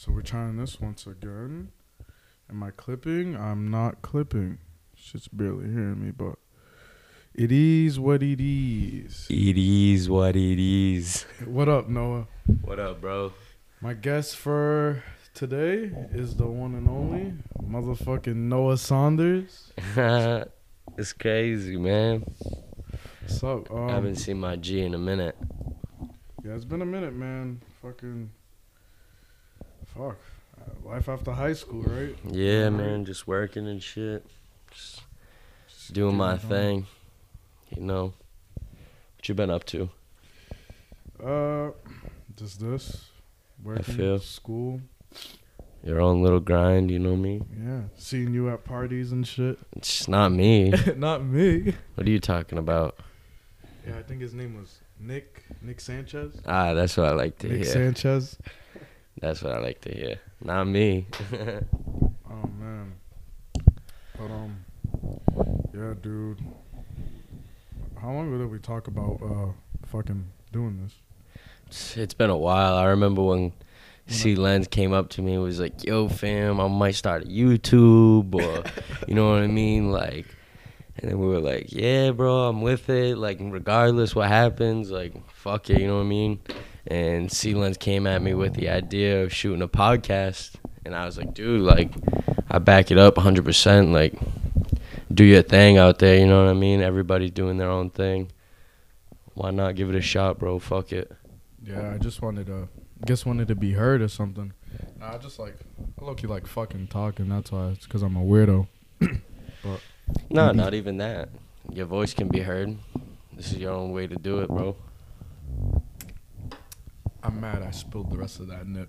So we're trying this once again. Am I clipping? I'm not clipping. Shit's barely hearing me, but it is what it is. It is what it is. What up, Noah? What up, bro? My guest for today is the one and only motherfucking Noah Saunders. it's crazy, man. What's up? Um, I haven't seen my G in a minute. yeah, it's been a minute, man. Fucking fuck. Uh, Life after high school, right? Yeah, man, just working and shit. Just Just doing my on. thing. You know. What you been up to? Uh, just this. Working, feel. school. Your own little grind, you know me? Yeah, seeing you at parties and shit. It's not me. Not me. what are you talking about? Yeah, I think his name was Nick Nick Sanchez. Ah, that's what I like to Nick hear. Sanchez. That's what I like to hear. Not me. Oh man. But um, yeah, dude. How long ago did we talk about uh fucking doing this? It's- it's been a while. I remember when C Lens came up to me and was like, "Yo, fam, I might start a YouTube or, you know what I mean, like." And then we were like, "Yeah, bro, I'm with it. Like, regardless what happens, like, fuck it, you know what I mean." And C Lens came at me with the idea of shooting a podcast, and I was like, "Dude, like, I back it up 100. percent Like, do your thing out there, you know what I mean? Everybody's doing their own thing. Why not give it a shot, bro? Fuck it." Yeah, I just wanted to, guess wanted to be heard or something. Nah, I just like, I low key like fucking talking. That's why it's because I'm a weirdo. No, Maybe- not even that. Your voice can be heard. This is your own way to do it, bro. I'm mad I spilled the rest of that nip.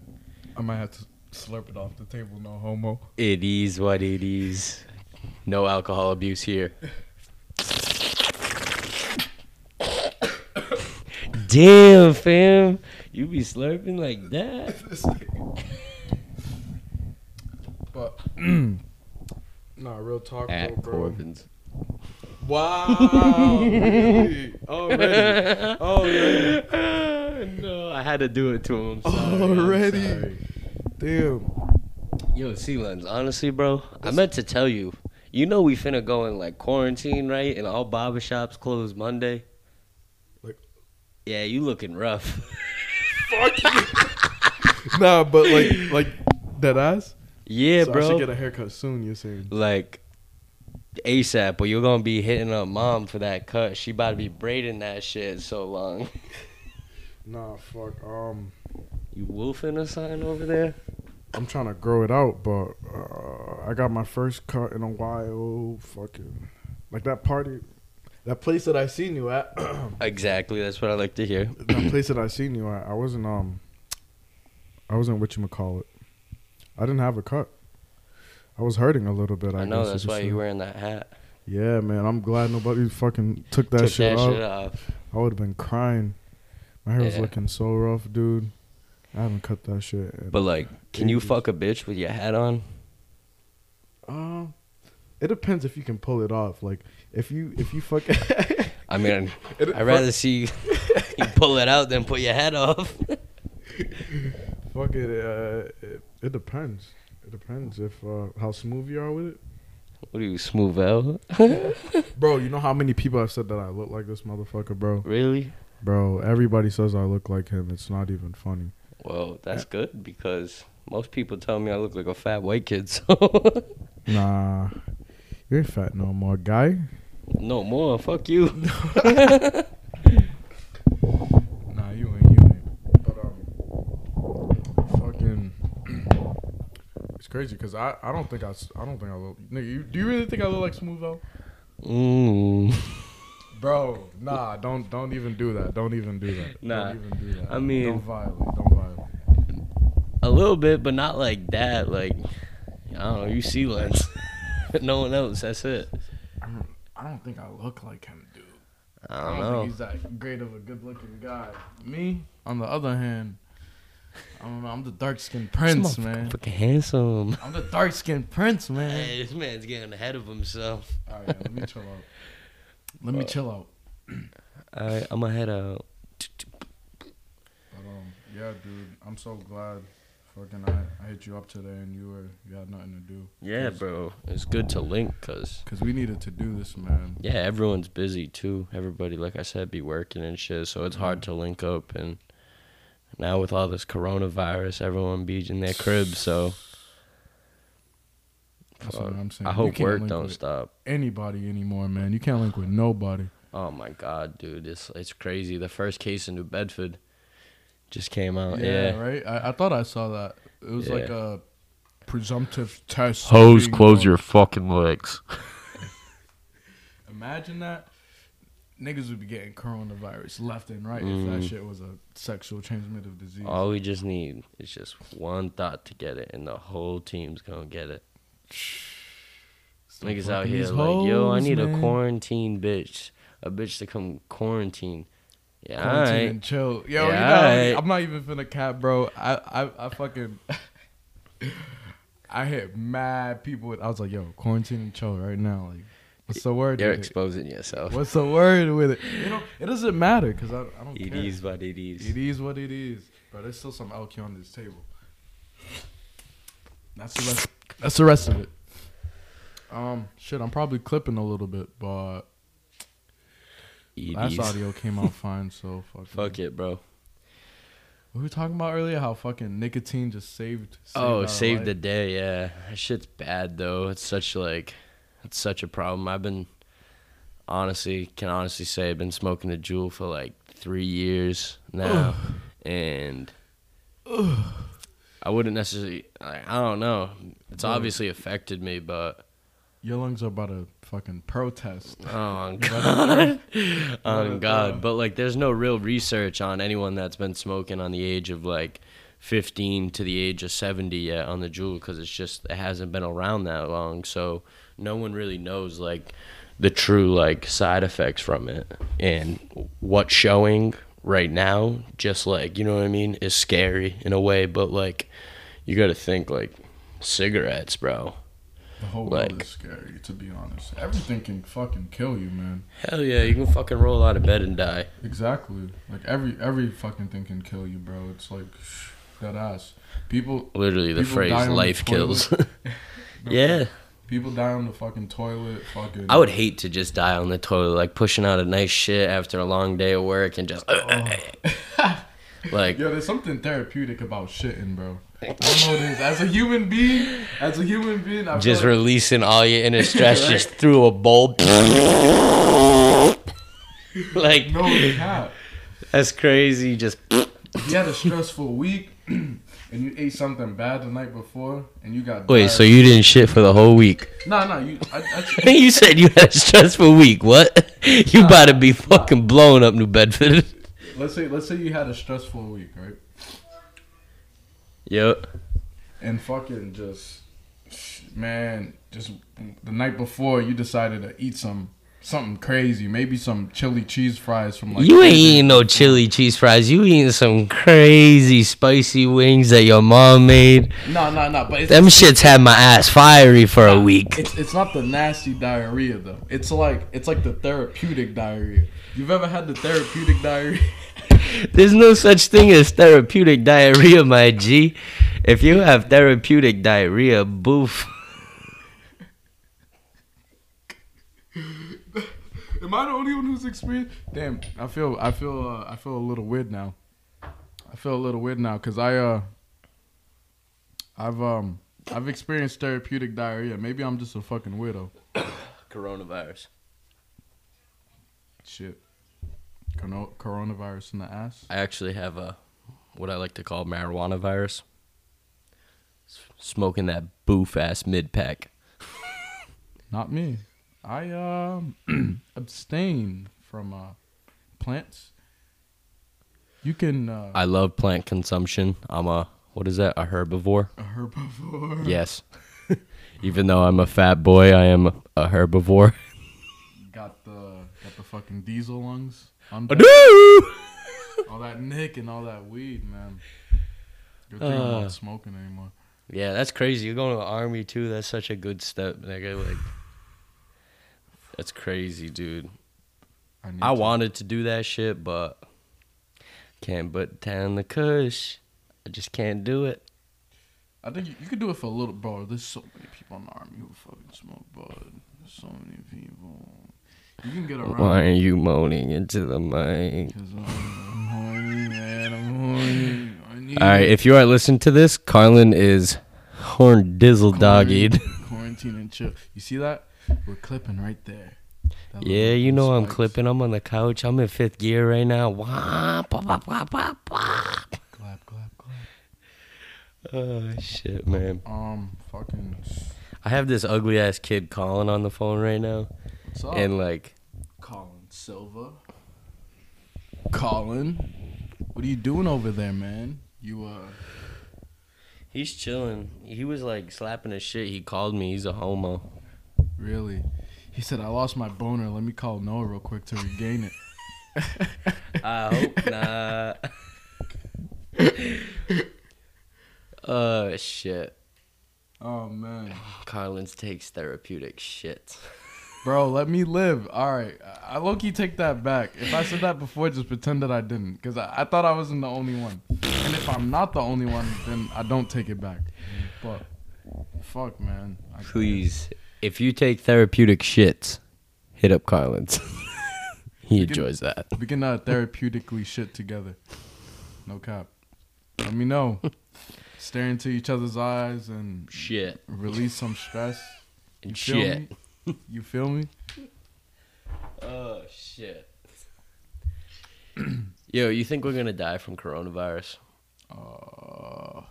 I might have to slurp it off the table. No homo. It is what it is. No alcohol abuse here. Damn, fam. You be slurping like that? but nah, real talk, At bro. Corvin's. Wow. really? Already. Already. no, I had to do it to him. Sorry, I'm Already? sorry. Damn. Yo, C Lens, honestly, bro, I meant to tell you. You know we finna go in like quarantine, right? And all barbershops close Monday. Like- yeah, you looking rough. Fuck you. nah, but like, like that ass. yeah, so I bro. should get a haircut soon. You're saying? like ASAP, but you're gonna be hitting up mom for that cut. She about to be braiding that shit so long. Nah, fuck. Um, You wolfing or something over there? I'm trying to grow it out, but uh, I got my first cut in a while. Fucking like that party, that place that I seen you at. Exactly, that's what I like to hear. that place that I seen you at. I wasn't um. I wasn't what you would call it. I didn't have a cut. I was hurting a little bit. I, I know guess that's you could why say. you wearing that hat. Yeah, man. I'm glad nobody fucking took that Took shit that off. shit off. I would have been crying. My hair was looking so rough, dude. I haven't cut that shit. But like, can you fuck a bitch with your hat on? Uh, it depends if you can pull it off. Like if you if you fuck. I mean, It- I'd rather see you pull it out than put your hat off. fuck it, uh, it. It depends. Depends if uh, how smooth you are with it. What are you, smooth out? Bro, you know how many people have said that I look like this motherfucker, bro. really? Bro, everybody says I look like him. It's not even funny. Well, that's good because most people tell me I look like a fat white kid. So Nah, You're fat no more, guy. no more. Fuck you. Nah, you ain't. You ain't. But um, fucking, it's crazy because I I don't think I I don't think I look. Nigga, you, do you really think I look like Smooth Out? Mm. Bro, nah, don't don't even do that. Don't even do that. Nah, don't even do that. I mean- don't violate. Don't violate. A little bit, but not like that. Like I don't know. You see lens. no one else. That's it. I don't, I don't think I look like him, dude. I I don't, don't, know. think he's that great of a good-looking guy. Me, on the other hand, I don't know. I'm the dark-skinned prince, This man. Fucking handsome. I'm the dark-skinned prince, man. Hey, this man's getting ahead of himself. All right, let me chill out. Let me chill out. All right, I'm gonna head out. But um, yeah, dude, I'm so glad fucking I, I hit you up today and you were you had nothing to do. Yeah, bro. It's good to link because, Cause we needed to do this, man. yeah, everyone's busy too. Everybody, like I said, be working and shit. So it's hard to link up. And now with all this coronavirus, everyone be in their cribs. So That's what. I'm saying. I You hope can't work link don't with stop. Anybody anymore, man. You can't link with nobody. Oh my god, dude, it's it's crazy. The first case in New Bedford just came out. yeah, Yeah. right. I, I thought I saw that. It was like a presumptive test. of Hose, being close a- your fucking legs. Imagine that. Niggas would be getting coronavirus left and right if Mm. that shit was a sexual transmitted disease. All we just need is just one thought to get it, and the whole team's gonna get it. Stop Niggas out here like, yo, I need a quarantine bitch, a bitch to come quarantine. Yeah, Quarantine alright. and chill. Yo, Yeah, you know, alright. I'm not even finna cap, bro. I, I, I fucking, I hit mad people. With, I was like, yo, quarantine and chill right now. Like, what's the word? You're with it? exposing yourself. What's the word with it? You know, it doesn't matter because I, I don't It care. is what it is. It is what it is. But there's still some LQ on this table. That's the rest. That's the rest of it. Um, shit, I'm probably clipping a little bit, but It last is. audio came out fine. So fuck. Fuck it, bro. We were talking about earlier? How fucking nicotine just saved. saved Oh, saved life? the day, yeah. That shit's bad though. It's such like, it's such a problem. I've been, honestly, can honestly say I've been smoking a Juul for like three years now, and I wouldn't necessarily. Like, I don't know. It's obviously affected me, but Your lungs are about to fucking protest. oh god, oh uh, god. But like, there's no real research on anyone that's been smoking on the age of like 15 to the age of 70 yet on the Juul because it's just it hasn't been around that long so no one really knows like the true like side effects from it and what's showing right now just like you know what i mean is scary in a way but like you gotta think like cigarettes bro The whole world is scary, to be honest. Everything can fucking kill you, man. hell yeah you can fucking roll out of bed and die Exactly. Like every every fucking thing can kill you, bro. It's like that ass. People literally the People phrase on the life kills yeah people die on the fucking toilet. Fucking. I would hate to just die on the toilet, like pushing out a nice shit after a long day of work and just oh. like Yo, there's something therapeutic about shitting, bro. I don't know what it is. As a human being, as a human being, I just like, releasing all your inner stress just through a bowl. like no cap. that's crazy. Just you had a stressful week and you ate something bad the night before and you got wait, so you didn't shit for the whole week? Nah, nah. You, I, I, you said you had a stressful week. What? You about to be fucking blowing up New Bedford? let's say let's say you had a stressful week, right? Yep. And fucking just man, just the night before you decided to eat some something crazy, maybe some chili cheese fries from like You ain't eating no chili cheese fries. You eating some crazy spicy wings that your mom made. No, no, no. But it's, Them shits had my ass fiery for a week. it's it's not the nasty diarrhea though. It's like it's like the therapeutic diarrhea. You've ever had the therapeutic diarrhea? There's no such thing as therapeutic diarrhea, my G. If you have therapeutic diarrhea, boof. Am I the only one who's experienced? Damn, I feel I feel uh, I feel a little weird now. I feel a little weird now because I uh I've um I've experienced therapeutic diarrhea. Maybe I'm just a fucking weirdo. Coronavirus. Shit. Corona- Coronavirus in the ass. I actually have a what I like to call marijuana virus. S- Smoking that boof ass mid pack. Not me. I um abstain from uh plants. You can uh I love plant consumption. I'm a what is that? A herbivore? a herbivore. Yes. Even though I'm a fat boy, I am a herbivore. Got the got the fucking diesel lungs. I'm all that nick and all that weed, man. Good thing I'm Uh. not smoking anymore. Yeah, that's crazy. You're going to the army too. That's such a good step, nigga. Like, that's crazy, dude. I, I to- wanted to do that shit, but can't put down the kush. I just can't do it. I think you, you could do it for a little, bro. There's so many people in the army who fucking smoke bud. There's so many people. You can get around. Why are you moaning into the mic? I'm, horny, man. I'm horny. I need All right, if you are listening to this, Carlin is horn dizzle doggied. Quarantine and chill. You see that? We're clipping right there. That Yeah, you know I'm clipping. I'm on the couch. I'm in fifth gear right now. Wah, pop, pop, pop, pop, pop. Clap, clap, clap. Oh shit, man. Um, fucking. I have this ugly ass kid calling on the phone right now, What's up? and like, Colin Silva. Colin, what are you doing over there, man? You uh. he's chilling. He was like slapping his shit. He called me. He's a homo. Really? He said, I lost my boner. Let me call Noah real quick to regain it. I hope not. Oh shit. Oh, man. Carlin's takes therapeutic shit. Bro, let me live. All right. I low key take that back. If I said that before, just pretend that I didn't. Because I, I thought I wasn't the only one. And if I'm not the only one, then I don't take it back. But, fuck, man. I, Please, if you take therapeutic shits, hit up Carlin's. he We can- enjoys that. We can uh, therapeutically shit together. No cap. Let me know. Stare into each other's eyes and Shit. release some stress. And You feel shit. me? You feel me? Oh shit. Yo, you think we're gonna die from coronavirus? Uh,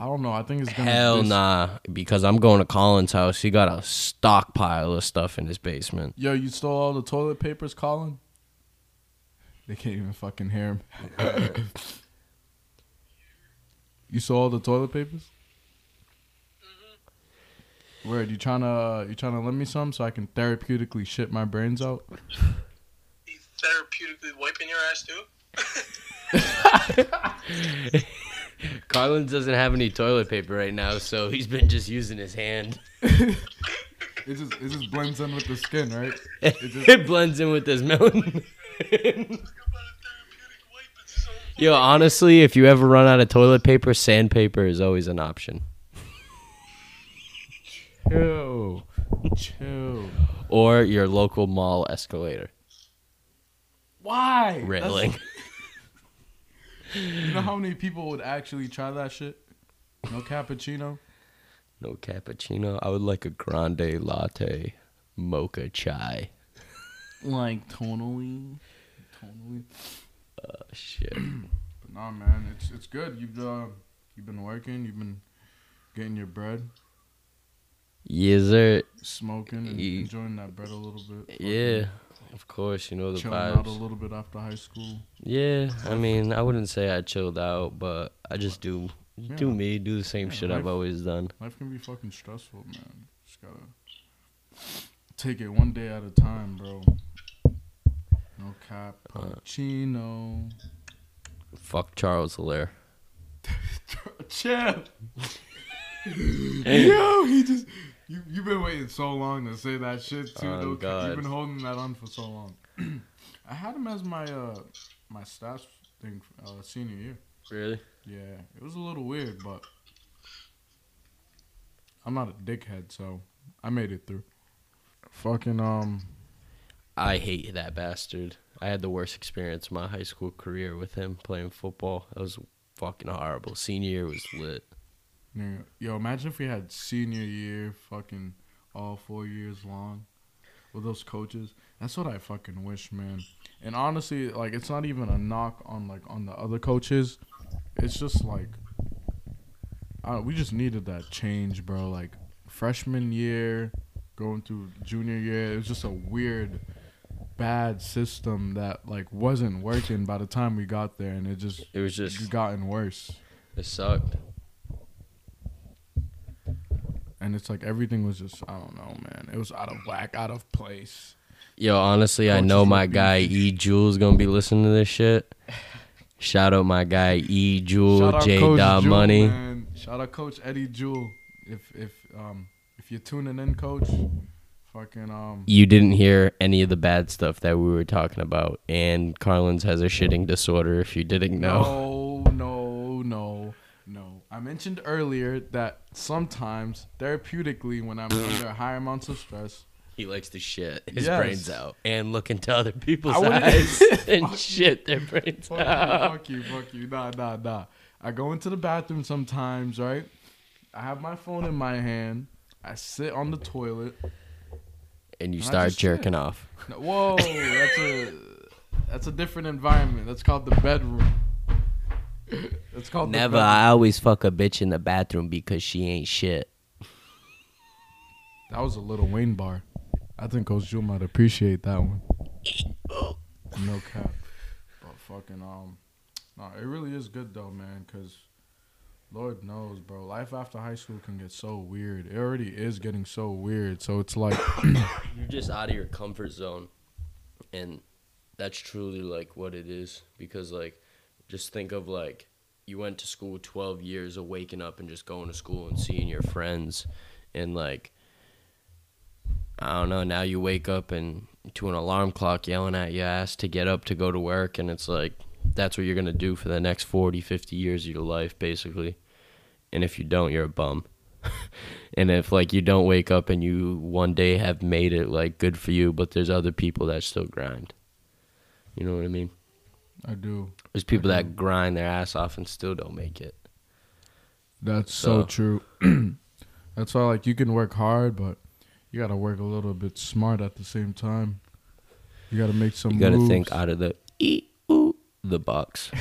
I don't know. I think it's gonna. Hell dis- nah, because I'm going to Colin's house. He got a stockpile of stuff in his basement. Yo, you stole all the toilet papers, Colin? They can't even fucking hear him. you stole all the toilet papers? Mm-hmm. Word, you trying to uh, you trying to lend me some so I can therapeutically shit my brains out? You therapeutically wiping your ass too? Carlin doesn't have any toilet paper right now, so he's been just using his hand. It just it just blends in with the skin, right? just- it blends in with his melon. Talk about a therapeutic wipe. It's so Yo, honestly, if you ever run out of toilet paper, sandpaper is always an option. Chill, chill. Or your local mall escalator Why? railing. You know how many people would actually try that shit? No cappuccino. No cappuccino. I would like a grande latte, mocha chai. Like tonally, tonally. Oh, shit. But nah, man, it's it's good. You've uh, you've been working. You've been getting your bread, Yes, sir. smoking, and Ye- enjoying that bread a little bit. Yeah, of course. You know the chilling out a little bit after high school. Yeah, I mean, I wouldn't say I chilled out, but I just do do me, do the same Yeah, shit I've always done. Life can be fucking stressful, man. Just gotta take it one day at a time, bro. No cap, Uh. Fuck Charles Hilaire. Chill. Yo, he just you you've been waiting so long to say that shit too. Oh, though. God. You've been holding that on for so long. I had him as my uh my stats thing uh, senior year. Really? Yeah, it was a little weird, but I'm not a dickhead, so I made it through. Fucking um, I hate that bastard. I had the worst experience of my high school career with him playing football. That was fucking horrible. Senior year was lit. Nigga, yo, imagine if we had senior year, fucking all four years long, with those coaches. That's what I fucking wish, man. And honestly, like, it's not even a knock on like on the other coaches. It's just like, we just needed that change, bro. Like freshman year, going through junior year, it was just a weird, bad system that like wasn't working by the time we got there, and it just It was just gotten worse. it sucked. And it's like everything was just I don't know, man. It was out of whack, out of place. Yo, honestly, I know my guy. E Jules gonna be listening to this shit. Shout out my guy E Jewel J Dot Money. man. Shout out Coach Eddie Jewel. If if um if you're tuning in, Coach, fucking um You didn't hear any of the bad stuff that we were talking about, and Carlin's has a shitting disorder. If you didn't know, no no no no. I mentioned earlier that sometimes therapeutically, when I'm mm. under high amounts of stress, He likes to shit his Yes. brains out and look into other people's eyes and shit their brains fuck you, out. fuck you, fuck you, nah, nah, nah. I go into the bathroom sometimes, right? I have my phone in my hand. I sit on the toilet. And you I start just shit. jerking off. No, Whoa, that's a that's a different environment. That's called the bedroom. That's called Never. I always fuck a bitch in the bathroom because she ain't shit. That was a Lil Wayne bar. I think Coach Jewel might appreciate that one. No cap. But fucking um, no, it really is good though, man. Cause Lord knows, bro, life after high school can get so weird. It already is getting so weird. So it's like, You're just out of your comfort zone, and that's truly like what it is. Because like, just think of like you went to school 12 years of waking up and just going to school and seeing your friends, and like I don't know. Now you wake up and to an alarm clock yelling at your ass to get up to go to work, and it's like that's what you're gonna do for the next 40, 50 years of your life, basically. And if you don't, you're a bum. and if like you don't wake up and you one day have made it, like good for you, but there's other people that still grind. You know what I mean? I do. There's people that grind their ass off and still don't make it. That's so, So- true. That's why, like, you can work hard, but you gotta work a little bit smart at the same time. You gotta make some. You got to moves. think out of the e ooh, the box.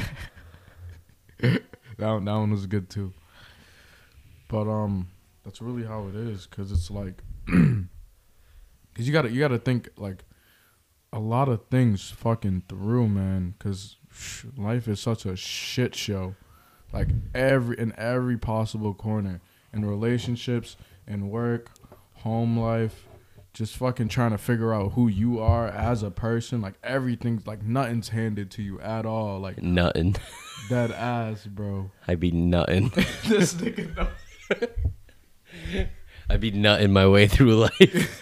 That one, that one was good too. But um, that's really how it is, cause it's like, cause you gotta you gotta think like a lot of things fucking through, man. Cause sh- life is such a shit show, like every in every possible corner, in relationships, in work, home life. Just fucking trying to figure out who you are as a person. Like everything's like nothing's handed to you at all. Like Nothing. That ass, bro. I'd be nutting. this nigga know. I be nutting my way through life,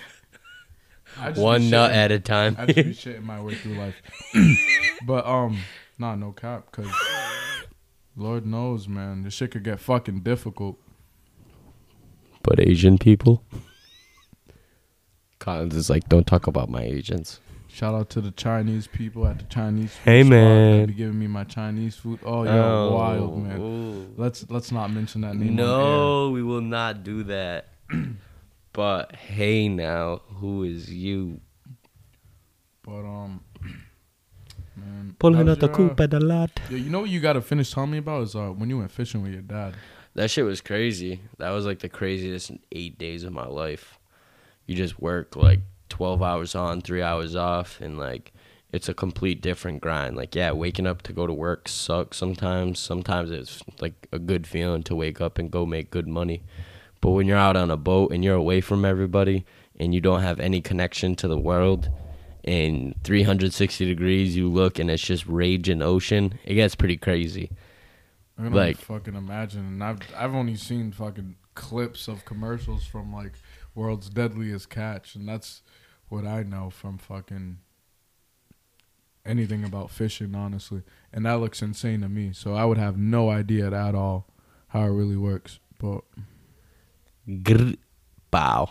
one nut at a time. I just be shitting my way through life. but um, nah, no cap, cause Lord knows, man, this shit could get fucking difficult. but Asian people. Collins is like, don't talk about my agents. Shout out to the Chinese people at the Chinese food Hey, man. that be giving me my Chinese food. Oh, yo, wild man. ooh. Let's let's not mention that name. No, we will not do that. But hey, now, who is you? But um, man, Pulling out the your, coop at the lot. Yo, you know what you gotta finish telling me about is uh when you went fishing with your dad. That shit was crazy. That was like the craziest eight days of my life. You just work like 12 hours on, three hours off, and like it's a complete different grind. Like, yeah, waking up to go to work sucks sometimes. Sometimes it's like a good feeling to wake up and go make good money. But when you're out on a boat and you're away from everybody and you don't have any connection to the world, and 360 degrees you look and it's just raging ocean, it gets pretty crazy. I can Like- fucking imagine, and I've I've only seen fucking clips of commercials from like World's Deadliest Catch, and that's what I know from fucking anything about fishing, honestly. And that looks insane to me. So I would have no idea at all how it really works. But Grr, bow.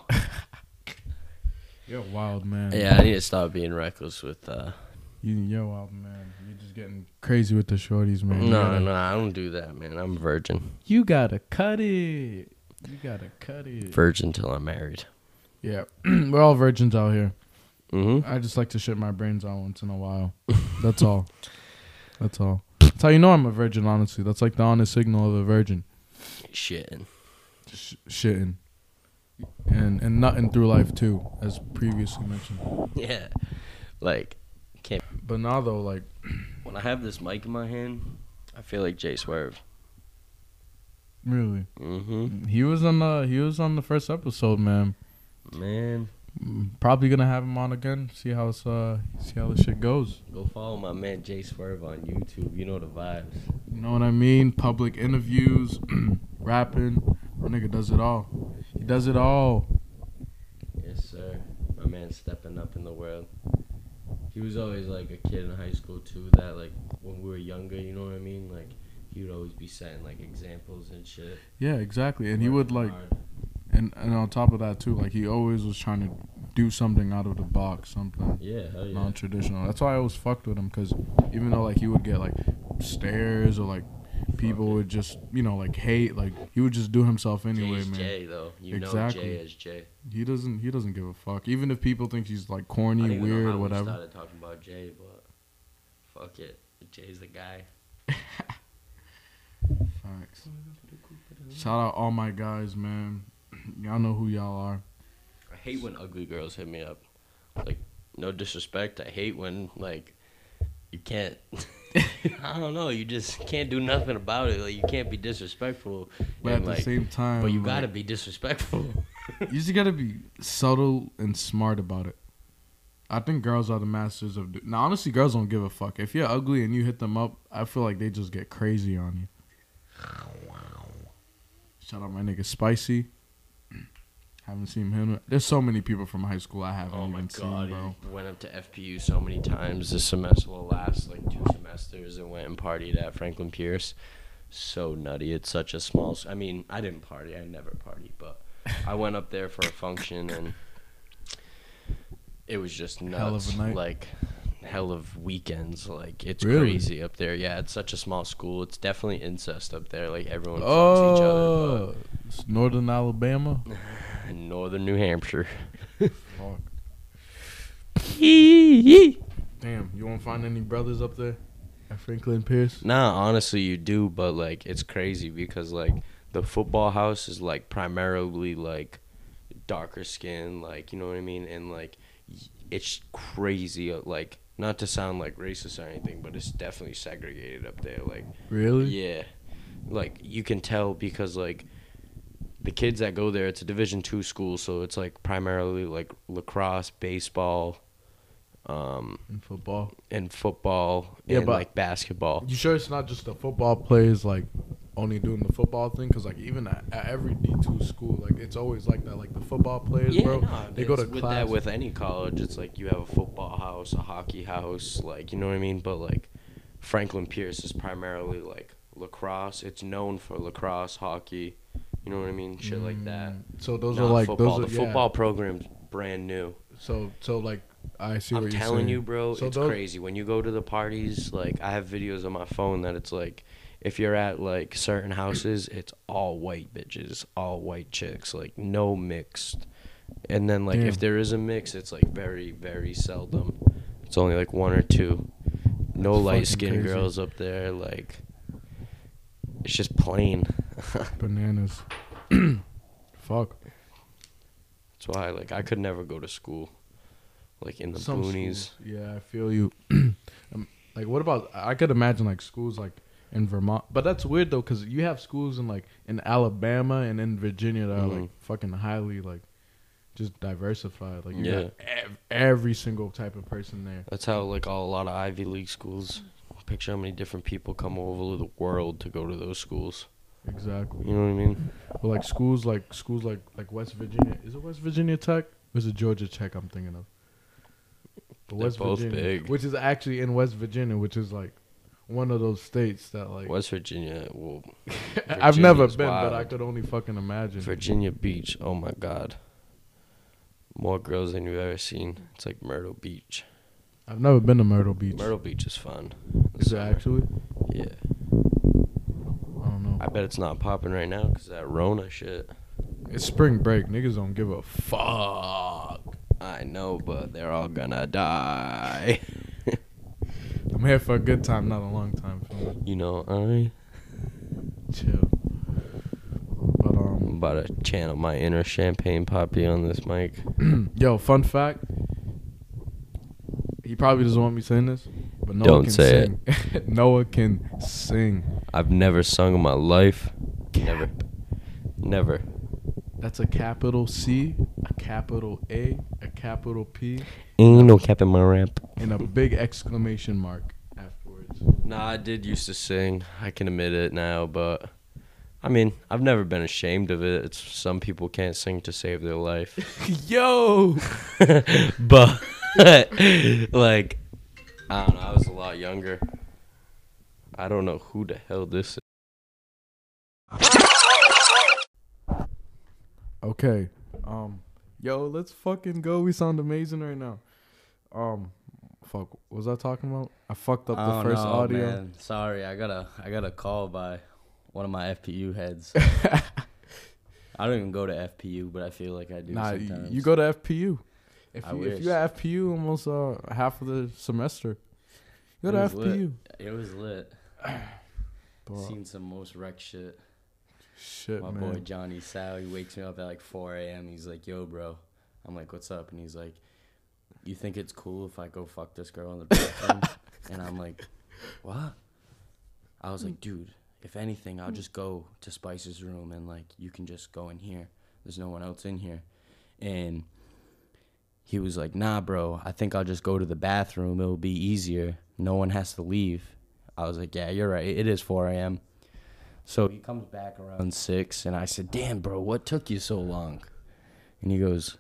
you're a wild man. Yeah, I need to stop being reckless with. uh you, you're a wild man. You're just getting crazy with the shorties, man. You No, gotta- no, I don't do that, man. I'm virgin. You gotta cut it. You gotta cut it. Virgin till I'm married. yeah, we're all virgins out here. Mm-hmm. I just like to shit my brains out once in a while. That's all. That's all. That's how you know I'm a virgin, honestly. That's like the honest signal of a virgin. Shitting. Sh- shitting. And and nutting through life too, as previously mentioned. Yeah. Like, can't. But now though, like when I have this mic in my hand, I feel like Jay Swerve. really, Mm-hmm. he was on the he was on the first episode, man. Man, Probably gonna have him on again. See how it's uh see how this shit goes. go follow my man Jay Swerve on YouTube. You know the vibes. You know what I mean? Public interviews, rapping. My nigga does it all. He does it all. Yes, sir. My man stepping up in the world. He was always like a kid in high school too. That like when we were younger, you know what I mean? Like He would always be setting like examples and shit. Yeah, exactly. And he would like, hard. And and on top of that too, like he always was trying to do something out of the box, something Yeah, yeah. non-traditional. That's why I always fucked with him, cause even though like he would get like stares or like people would just you know like hate, like he would just do himself anyway, Jay's man. Jay though. You know Exactly. Jay as Jay. He doesn't he doesn't give a fuck. Even if people think he's like corny, even know weird, how we started talking about Jay, but fuck it. Jay's the guy. Facts. Shout out all my guys, man. Y'all know who y'all are. I hate when ugly girls hit me up. Like, no disrespect. I hate when like you can't. I don't know. You just can't do nothing about it. Like you can't be disrespectful. But and, at the like, same time, but you like, gotta be disrespectful. you just gotta be subtle and smart about it. I think girls are the masters of. Now, honestly, girls don't give a fuck. If you're ugly and you hit them up, I feel like they just get crazy on you. Shout out my nigga Spicy. Haven't seen him. There's so many people from high school I haven't oh my even god, seen, bro. he went up to FPU so many times this semester. Well, last like two semesters, and went and partied at Franklin Pierce. So nutty. It's such a small. I mean, I didn't party. I never party, but I went up there for a function and it was just nuts. Hell of a night. Like hell of weekends. Like it's Really? crazy up there. Yeah, it's such a small school. It's definitely incest up there. Like everyone fucks each other. Oh, it's Northern Alabama. Northern New Hampshire. Damn, you won't find any brothers up there at Franklin Pierce? Nah, honestly, you do, but like it's crazy because like the football house is like primarily like darker skin, like you know what I mean, and like it's crazy. uh, Like not to sound like racist or anything, but it's definitely segregated up there. Like Really? yeah, like you can tell because like the kids that go there, it's a Division two school, so it's like primarily like lacrosse, baseball, um, In football. and football, Yeah, and but- like basketball. You sure it's not just the football players like only doing the football thing? Because like even at, at every D two school, like it's always like that. Like the football players, bro, no, they go to with class. that with any college. It's like you have a football house, a hockey house, like you know what I mean. But like Franklin Pierce is primarily like lacrosse. It's known for lacrosse, hockey, you know what I mean, shit like that. Mm, So those Not are like football. those are the yeah. football program's brand new. So so like I see I'm what you're telling saying. you, bro, So it's those- crazy. When you go to the parties, like I have videos on my phone that it's like if you're at like certain houses, it's all white bitches, all white chicks, like no mixed. And then like if there is a mix, it's like very very seldom. It's only like one or two. No That's light skinned crazy. girls up there, like it's just plain. Bananas. Fuck. That's why like I could never go to school. Like in the Some boonies. schools, yeah, I feel you. um, like, what about? I could imagine like schools like in Vermont, but that's weird though, because you have schools in like in Alabama and in Virginia that are like Mhm. fucking highly like just diversified. Like, you Yeah. got ev- every single type of person there. That's how like all, a lot of Ivy League schools. Picture how many different people come over the world to go to those schools. Exactly. You know what I mean? But like schools like schools like like West Virginia. Is it West Virginia Tech? Or is it Georgia Tech? I'm thinking of. But They're both Virginia, big. which is actually in West Virginia, which is like one of those states that like West Virginia, well, I've never been, but I could only fucking imagine. Virginia Beach. Oh my God, more girls than you've ever seen. It's like Myrtle Beach. I've never been to Myrtle Beach. Myrtle Beach is fun. Is it actually? Yeah, I don't know. I bet it's not popping right now because that Rona shit. It's spring break. Niggas don't give a fuck. I know, but they're all gonna die. I'm here for a good time, not a long time. You know, I. Chill. But I'm um, about to channel my inner Champagne Papi on this mic. yo, fun fact. He probably doesn't want me saying this, but Noah Don't can say sing. Noah can sing. I've never sung in my life. Never. Never. That's a capital C, a capital A, a capital P, Ain't no cap in my rap. and a big exclamation mark afterwards. Nah, I did used to sing. I can admit it now, but I mean, I've never been ashamed of it. It's some people can't sing to save their life. Yo. but like I don't know, I was a lot younger. I don't know who the hell this is. Okay. Um, yo, let's fucking go. We sound amazing right now. Um, fuck, what was I talking about? I fucked up the Oh, first audio. Man. Sorry, I got a I got a call by one of my FPU heads. I don't even go to FPU, but I feel like I do Nah, sometimes. you go to FPU. If I you, if you at FPU almost uh half of the semester, you go It to was lit. FPU. It was lit. Seen some most wreck shit. shit, My man. boy Johnny Sal, he wakes me up at like 4 a.m. He's like, "Yo, bro." I'm like, "What's up?" And he's like, "You think it's cool if I go fuck this girl in the bathroom?" and I'm like, "What?" I was like, "Dude, if anything, I'll just go to Spice's room and like you can just go in here. There's no one else in here." And he was like, "Nah, bro. I think I'll just go to the bathroom. It'll be easier. No one has to leave." I was like, "Yeah, you're right. It is 4 a.m." So he comes back around six, and I said, "Damn, bro, what took you so long?" And he goes,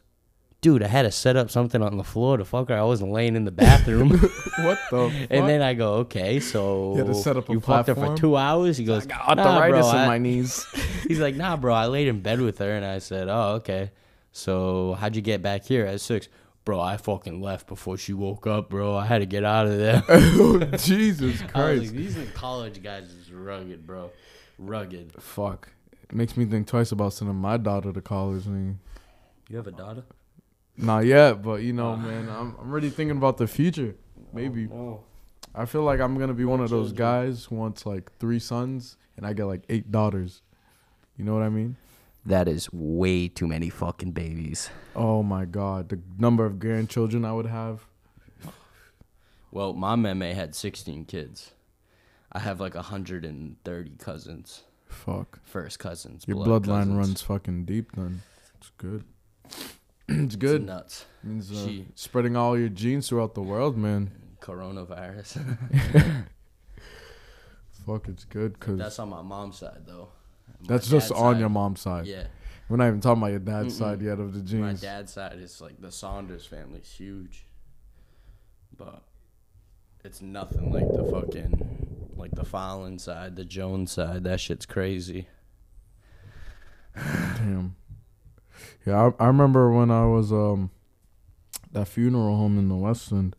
"Dude, I had to set up something on the floor to fuck her. I wasn't laying in the bathroom." what the fuck? and then I go, "Okay, so You had to set up a you fucked her for two hours?" He goes, I got "Nah, arthritis bro, in I- my knees. He's like, "Nah, bro, I laid in bed with her," and I said, "Oh, okay. So how'd you get back here at six? Bro, I fucking left before she woke up, bro. I had to get out of there." Oh, Jesus I was Christ. like, These college guys is rugged, bro. Rugged. Fuck. It makes me think twice about sending my daughter to college. Man. You have a daughter? Not yet, but you know, man, I'm I'm already thinking about the future. Maybe. No. I feel like I'm gonna be one of those guys who wants like three sons and I get like eight daughters. You know what I mean? That is way too many fucking babies. Oh my god, the number of grandchildren I would have. Well, my meme had 16 kids. I have like 130 cousins. Fuck. First cousins. Your blood bloodline cousins. runs fucking deep then. It's good. it's It's good. nuts. means uh, Gee. spreading all your genes throughout the world, man. Coronavirus. Fuck, it's good because That's on my mom's side, though. My that's just on side- your mom's side. Yeah. We're not even talking about your dad's Mm-mm. side yet of the genes. My dad's side is like the Saunders family's huge. But it's nothing like the fucking like the Fallon side, the Jones side. That shit's crazy. Damn. Yeah, I, I remember when I was um that funeral home in the West End,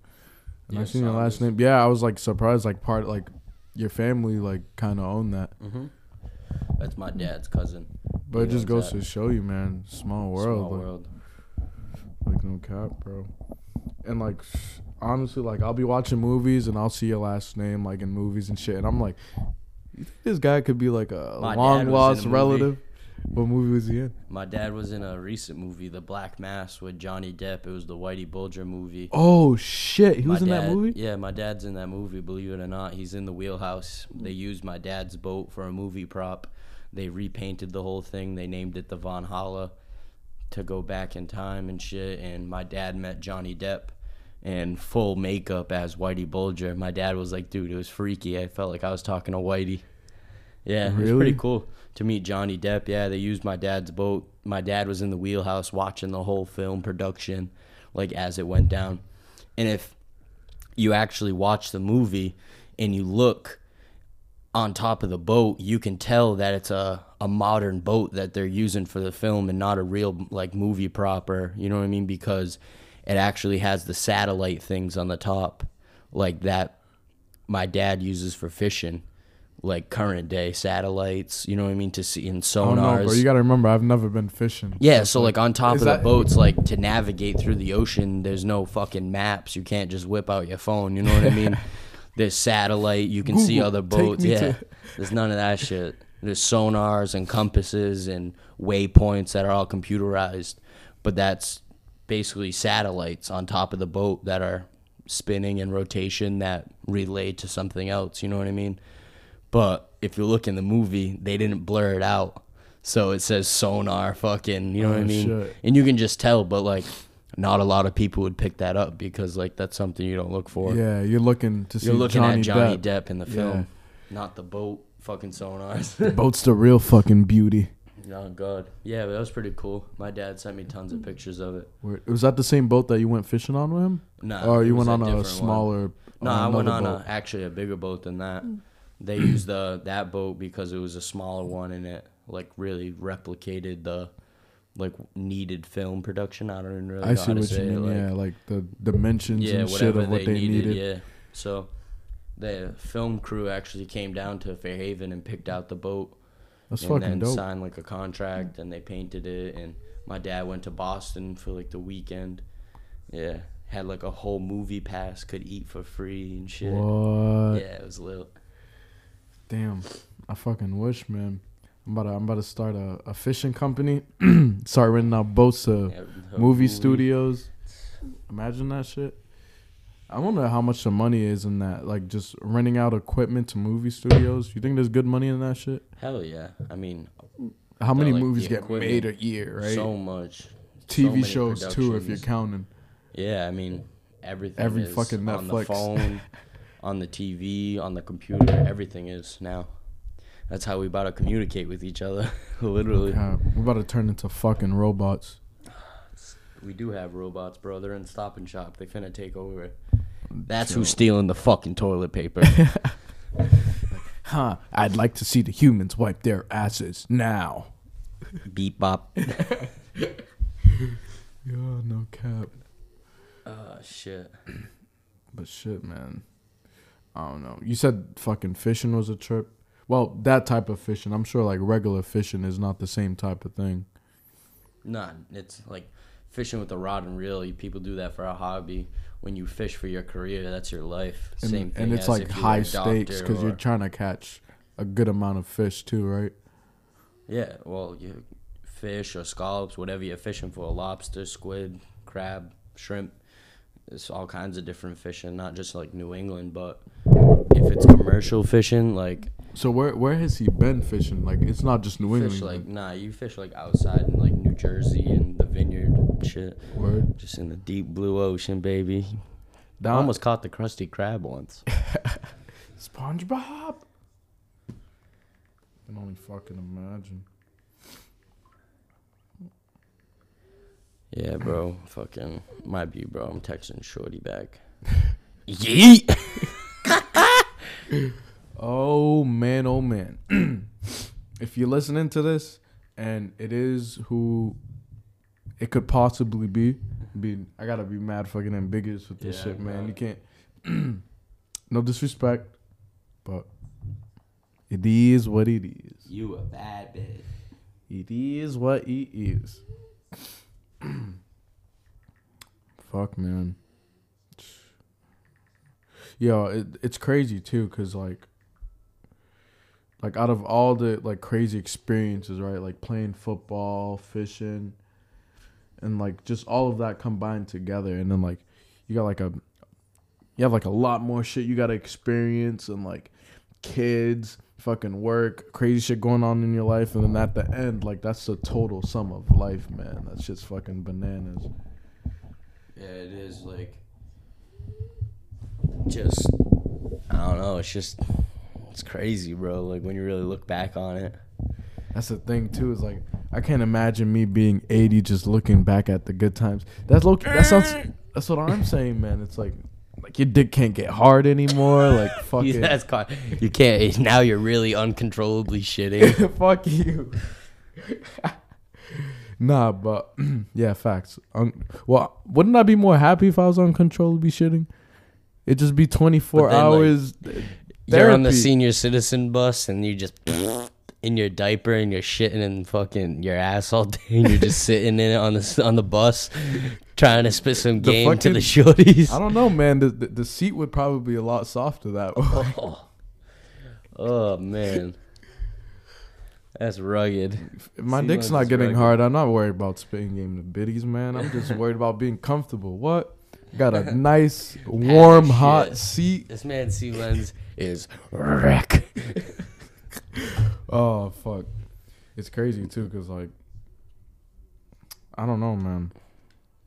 and I Yeah, seen your last name. Yeah, I was like surprised, like part like your family like kind of owned that. Mm-hmm. That's my dad's cousin. But it just goes that. to show you, man, small world, Small like, world. like no cap, bro. And like honestly, like I'll be watching movies and I'll see your last name like in movies and shit, and I'm like, you think this guy could be like a My long lost relative? What movie was he in? My dad was in a recent movie, The Black Mass, with Johnny Depp. It was the Whitey Bulger movie. Oh shit, he My was in that movie. Yeah, my dad's in that movie. Believe it or not, he's in the wheelhouse. They used my dad's boat for a movie prop. They repainted the whole thing. They named it the Von Holla to go back in time and shit. And my dad met Johnny Depp in full makeup as Whitey Bulger. My dad was like, "Dude, it was freaky. I felt like I was talking to Whitey." Yeah, it was pretty cool to meet Johnny Depp. Yeah, they used my dad's boat. My dad was in the wheelhouse watching the whole film production, like as it went down. And if you actually watch the movie and you look on top of the boat, you can tell that it's a, a modern boat that they're using for the film and not a real like movie proper. You know what I mean? Because it actually has the satellite things on the top, like that my dad uses for fishing, like current day satellites. You know what I mean? To see in I don't know, sonars. bro. You gotta remember, I've never been fishing. Yeah, so like on top of the boats, like to navigate through the ocean, there's no fucking maps. You can't just whip out your phone. You know what I mean? There's satellite. You can see Google, other take boats. me Yeah, to- there's none of that shit. There's sonars and compasses and waypoints that are all computerized, but that's basically satellites on top of the boat that are spinning in rotation that relay to something else. You know what I mean? But if you look in the movie, they didn't blur it out. So it says sonar fucking, you know what I Oh, mean? shit. And you can just tell, but like not a lot of people would pick that up because like that's something you don't look for. Yeah, you're looking to see You're looking Johnny at Johnny Depp. Depp. in the Yeah. film, not the boat fucking sonars. Boat's the real fucking beauty. oh god. Yeah, but that was pretty cool. My dad sent me tons of pictures of it. Where- Was that the same boat that you went fishing on with him? Nah, or you went on a smaller? No, I went on a, actually a bigger boat than that. They used the that boat because it was a smaller one and it like really replicated the like needed film production. I don't even really I see what say you mean. like, yeah, like the dimensions yeah, and shit of what they, they, needed, needed. Yeah. So the film crew actually came down to Fairhaven and picked out the boat That's and fucking then dope. signed like a contract and they painted it and my dad went to Boston for like the weekend. Yeah. Had like a whole movie pass, could eat for free and shit. What? Yeah, it was lit. Damn, I fucking wish, man. I'm about to, I'm about to start a, a fishing company. start renting out boats to Yeah, movie studios. Imagine that shit. I wonder how much the money is in that. Like just renting out equipment to movie studios. You think there's good money in that shit? Hell yeah. I mean, How many like, movies get made a year, right? so much. TV many shows too, if you're counting. Yeah, I mean, everything. Every is fucking on the Netflix. on the TV, on the computer. Everything is now. That's how we about to communicate with each other. Literally, God, we're about to turn into fucking robots. we do have robots, bro. They're in Stop and Shop. They finna take over. That's who's stealing the fucking toilet paper. Huh? I'd like to see the humans wipe their asses now. Beep bop. Yeah, no cap. Oh shit. But shit, man. I don't know. You said fucking fishing was a trip. Well, that type of fishing. I'm sure like regular fishing is not the same type of thing. Nah, it's like fishing with a rod and reel. People do that for a hobby. When you fish for your career, that's your life. And, Same thing. and it's like if you were high stakes because you're trying to catch a good amount of fish too, right? Yeah, well, you fish or scallops, whatever you're fishing for, lobster, squid, crab, shrimp. It's all kinds of different fishing, not just like New England, but if it's commercial fishing, like So where where has he been fishing? Like it's not just New England. fish like nah, you fish like outside in like New Jersey and the vineyard shit. word. Just in the deep blue ocean, baby. I almost caught the Krusty Krab once. SpongeBob. I can only fucking imagine. Yeah, bro. Fucking might be, bro. I'm texting Shorty back. Yeet. Oh man, oh man. if you're listening to this and it is who it could possibly be, be I gotta be mad fucking ambiguous with this Yeah, shit, man. You can't no disrespect, but it is what it is. You a bad bitch. It is what it is. Fuck, man. Yo, it, it's crazy too, cause like, like out of all the like crazy experiences, right? Like playing football, fishing, and like just all of that combined together, and then like you got like a, you have like a lot more shit you got to experience, and like kids, fucking work, crazy shit going on in your life, and then at the end, like that's the total sum of life, man. That shit's fucking bananas. Yeah, it is like just I don't know. It's just it's crazy, bro. Like when you really look back on it. That's the thing too. Is like I can't imagine me being 80 just looking back at the good times. That's low. That sounds. That's what I'm saying, man. It's like like your dick can't get hard anymore. Like fucking. That's caught. You can't. Now you're really uncontrollably shitting. Fuck you. nah, but yeah, facts. Un- well, wouldn't I be more happy if I was uncontrollably shitting? It'd just be 24 But then, like, hours. You're on the senior citizen bus and you just in your diaper and you're shitting in fucking your ass all day and you're just sitting in it on the on the bus trying to spit some The game to the shorties. I don't know, man. The, the the seat would probably be a lot softer that way. Oh. oh man, that's rugged. My dick's not getting rugged. hard, I'm not worried about spitting game to biddies, man. I'm just worried about being comfortable. What? Got a nice, warm, hot seat. This man C lens is wreck. Oh fuck, it's crazy too, cause like, I don't know, man.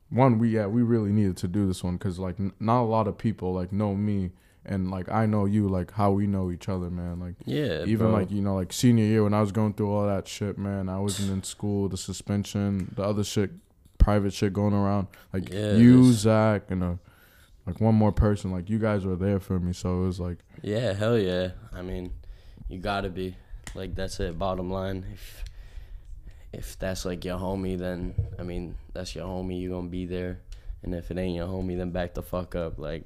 One, we yeah, we really needed to do this one, cause like, n- not a lot of people like know me, and like I know you, like how we know each other, man. Like Yeah, even bro. like you know like senior year when I was going through all that shit, man. I wasn't in school, the suspension, the other shit, private shit going around. Like Yeah, you, Zach, and uh, like one more person. Like you guys were there for me, so it was like Yeah, hell yeah. I mean, You gotta be. Like that's it. Bottom line. If if that's like your homie, then I mean that's your homie. You gonna be there. And if it ain't your homie, then back the fuck up. Like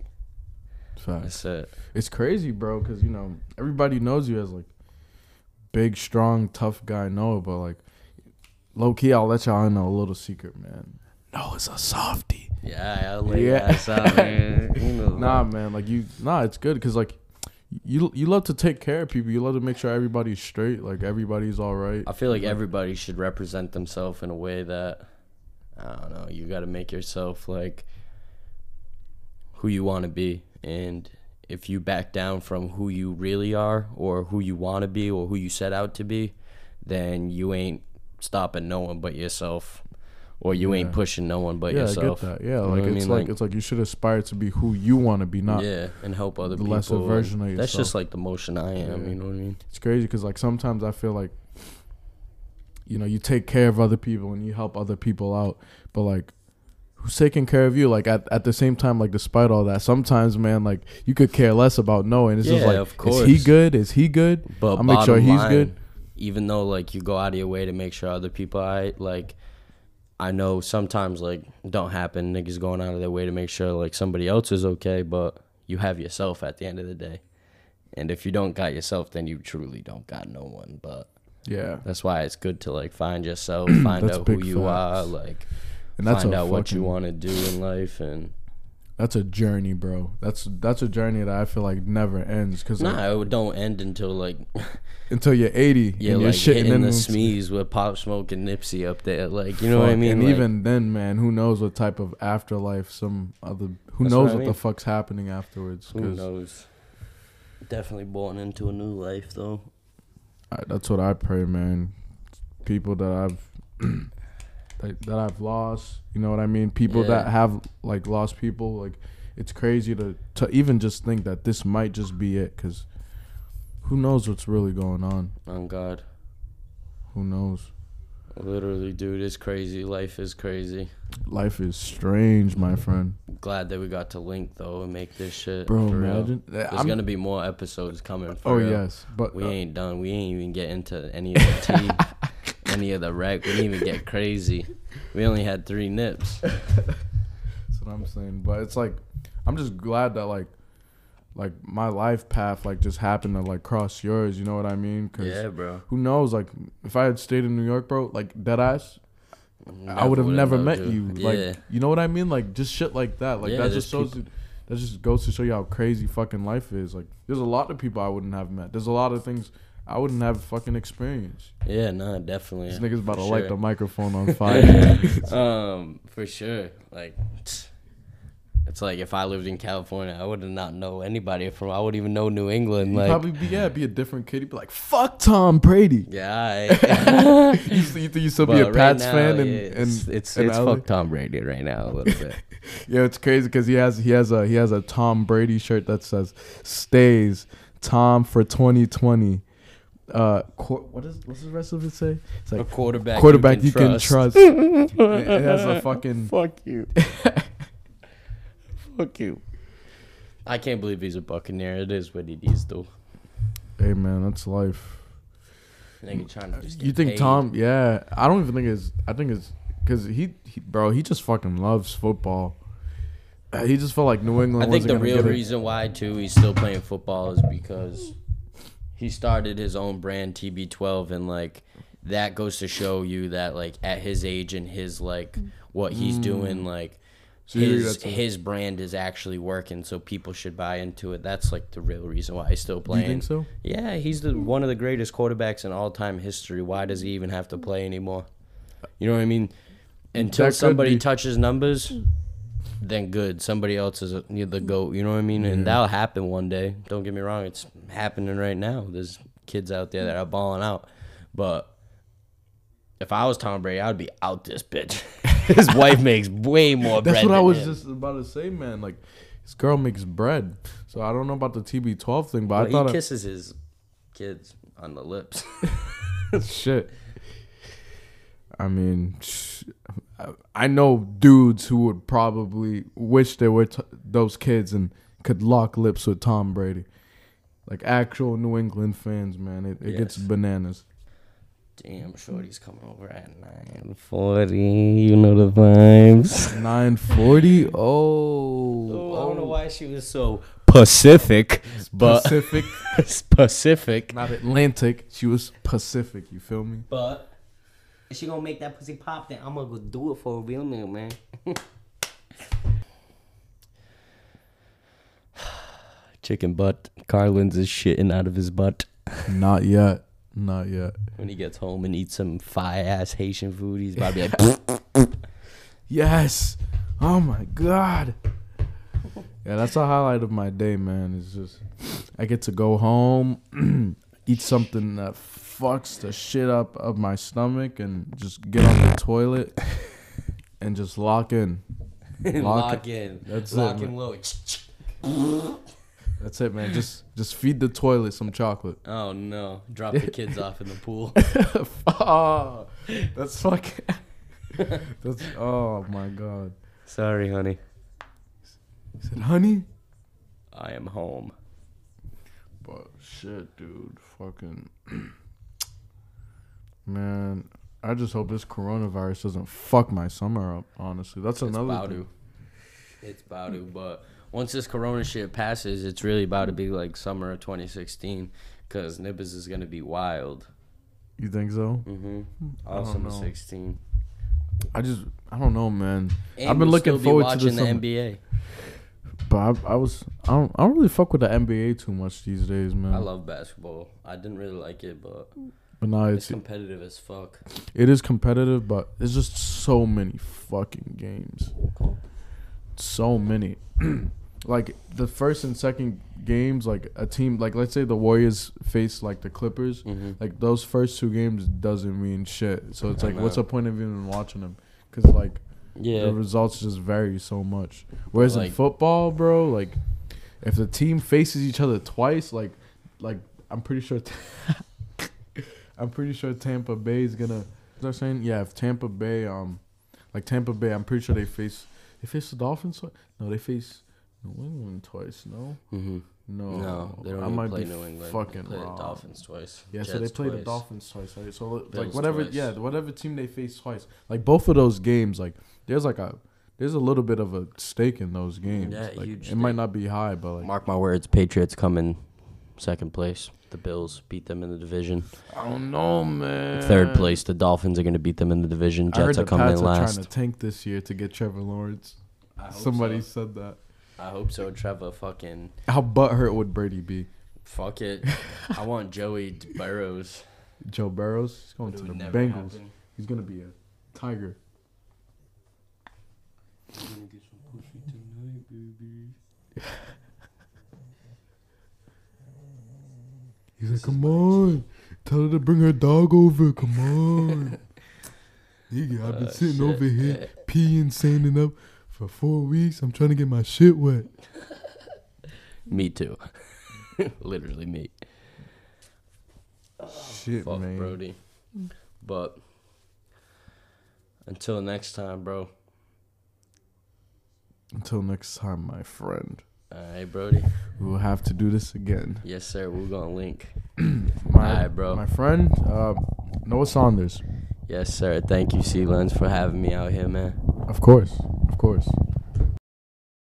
Facts. that's it. It's crazy, bro, because you know everybody knows you as like big, strong, tough guy. Noah, but like low key, I'll let y'all know a little secret, man. Noah's a softie. Yeah, I'll lay Yeah. yeah. ass out, man. You know, Nah, man, like you, nah, it's good because like you you love to take care of people. You love to make sure everybody's straight, like everybody's all right. I feel like everybody should represent themselves in a way that I don't know. You got to make yourself like who you want to be, and if you back down from who you really are, or who you want to be, or who you set out to be, then you ain't stopping no one but yourself, or you ain't pushing no one but yeah, yourself. I get that. Yeah, You know like what I it's mean? like, it's like you should aspire to be who you want to be, not. yeah, and help other the people. lesser version of yourself. That's just like the motion I am. Yeah. You know what I mean? It's crazy because like sometimes I feel like, you know, you take care of other people and you help other people out, but like. Who's taking care of you? Like at, at the same time, like despite all that, sometimes man, like you could care less about knowing. It's just Yeah, like, of is he good? Is he good? But I'll make sure he's line, good. Even though like you go out of your way to make sure other people are like, I know sometimes like don't happen. Niggas going out of their way to make sure like somebody else is okay, but you have yourself at the end of the day. And if you don't got yourself, then you truly don't got no one. But Yeah, that's why it's good to like find yourself, find out who you are, like and that's find out what you want to do in life, and That's a journey, bro. That's that's a journey that I feel like never ends because nah, it don't end until like until you're 80 yeah, and you're like shitting in the Smees with Pop Smoke and Nipsey up there, like you know what I mean? And Like, even then, man, who knows what type of afterlife some other who knows what I what, the fuck's happening afterwards? Who 'cause knows? Definitely born into a new life though. I, that's what I pray, man. People that I've that, I've lost, you know what I mean? People Yeah. that have like lost people, like it's crazy to to even just think that this might just be it cuz who knows what's really going on? On God, Who knows? literally, dude, it's crazy. Life is crazy. Life is strange, my friend. Glad that we got to link though and make this shit. Bro, for real. imagine. There's I'm- gonna be more episodes coming. For oh real. yes, but We uh, ain't done. We ain't even get into any of the tea, any of the wreck. We didn't even get crazy. We only had three nips. That's what I'm saying. But it's like I'm just glad that like like my life path like just happened to like cross yours. You know what I mean? 'Cause Yeah, bro. who knows? Like if I had stayed in New York, bro, like dead ass, mm, I would have never met you. Like yeah. you know what I mean? Like just shit like that. Like Yeah, that just shows. you, that just goes to show you how crazy fucking life is. Like there's a lot of people I wouldn't have met. There's a lot of things I wouldn't have fucking experience. Yeah, no, definitely. This nigga's about for to light the microphone on fire. um, for sure. Like, it's like if I lived in California, I would not know anybody from. I wouldn't even know New England. You'd Like, probably be yeah, be a different kid. You'd be like, "Fuck Tom Brady." yeah, I, you, still- think you still be a right Pats now, fan and it's and it's, and it's fuck Tom Brady right now a little bit. Yeah, it's crazy because he has he has a he has a Tom Brady shirt that says "Stays Tom for 2020." Uh, qu- what is what's the rest of it say? It's like a quarterback, quarterback you can trust. it it has a fucking Fuck you. Fuck you. I can't believe he's a Buccaneer. It is what it is, though. hey man, that's life. Nigga trying to just You think paid. Tom? Yeah, I don't even think it's. I think it's because he, he, bro, he just fucking loves football. Uh, He just felt like New England. I think wasn't the real get it. reason why too he's still playing football is because he started his own brand TB12 and like that goes to show you that like at his age and his like what he's doing like Mm. So his his brand is actually working so people should buy into it. That's like the real reason why he's still You playing. think so? Yeah, he's the one of the greatest quarterbacks in all time history. Why does he even have to play anymore? You know what I mean? Until somebody be- touches numbers, then good. Somebody else is a, the hmm. goat. You know what I mean? And that'll happen one day. Don't get me wrong; it's happening right now. There's kids out there that are balling out, but if I was Tom Brady, I'd be out this bitch. His wife makes way more bread. That's what I was him. just about to say, man. Like, his girl makes bread, so I don't know about the TB12 thing, but Well, I thought he I- kisses his kids on the lips. shit. I mean, sh- I know dudes who would probably wish they were t- those kids and could lock lips with Tom Brady. like actual New England fans, man. It, it gets bananas. Damn, Shorty's coming over at 940. You know the vibes. Nine forty. Oh, Oh, I don't know why she was so Pacific, but Pacific, Pacific. not Atlantic. She was Pacific. You feel me? But if she gonna make that pussy pop, then I'm gonna go do it for a real nigga, man. Chicken butt. Carlin's is shitting out of his butt Not yet. Not yet. when he gets home and eats some fire ass Haitian food. He's about to be like, Yes. Oh my god. Yeah, that's a highlight of my day, man. It's just I get to go home, eat something that fucks the shit up of my stomach, and just get on the toilet and just lock in. lock, in. That's it, lock man. in low. That's it, man. Just just feed the toilet some chocolate. Oh no! Drop the kids off in the pool. oh, that's fucking. that's oh my god. Sorry, honey. He said, "Honey." I am home. But shit, dude, fucking man. I just hope this coronavirus doesn't fuck my summer up. Honestly, that's It's another about thing. to. It's about to. But once this Corona shit passes, it's really about to be like summer of 2016, because Nibbers is gonna be wild. You think so? Mm-hmm. I All don't summer know. 16. I just, I don't know, man. And I've been looking be forward to watching this the summer. NBA. But I, I was, I don't, I don't really fuck with the NBA too much these days, man. I love basketball. I didn't really like it, but but now it's it's, competitive as fuck. it is competitive, but there's just so many fucking games. So many. like the first and second games, like a team, like let's say the Warriors face like the Clippers. Mm-hmm. Like those first two games doesn't mean shit. So it's like, what's the point of even watching them? Because like Yeah. the results just vary so much. Whereas in football, bro, like if the team faces each other twice, like like I'm pretty sure I'm pretty sure Tampa Bay is gonna. Is that saying? Yeah, if Tampa Bay, um, like Tampa Bay, I'm pretty sure they face they face the Dolphins. No, they face New England twice. No, Mm-hmm. no, No, they don't I even might play be New England. Fucking they play wrong. the Dolphins twice. Yeah, so they Jets play the. Dolphins twice, right? So like Bills whatever, twice. yeah, whatever team they face twice, like both of those games, like there's like a there's a little bit of a stake in those games. Yeah, like, huge It might not be high, but like Mark my words, Patriots come in second place. The Bills beat them in the division. I don't know, man. Third place, the Dolphins are going to beat them in the division. I heard Jets the are coming Pats in are last. trying to tank this year to get Trevor Lawrence. I hope Somebody so. said that. I hope so. Trevor, fucking How butthurt would Brady be? fuck it. I want Joey Burrows. Joe Burrows, he's going But it to the would never Bengals. happen. He's gonna be a tiger. He's like, come on, tell her to bring her dog over. Come on. Nigga, I've been Uh, sitting shit. over here peeing, standing up for four weeks. I'm trying to get my shit wet. Me too. Literally me. Shit, Fuck man. Brody. But until next time, bro. Until next time, my friend. Alright, Brody. We will have to do this again. Yes, sir. We're gonna link. My, Alright, bro. My friend, uh, Noah Saunders. Yes, sir. Thank you, C Lens, for having me out here, man. Of course. Of course.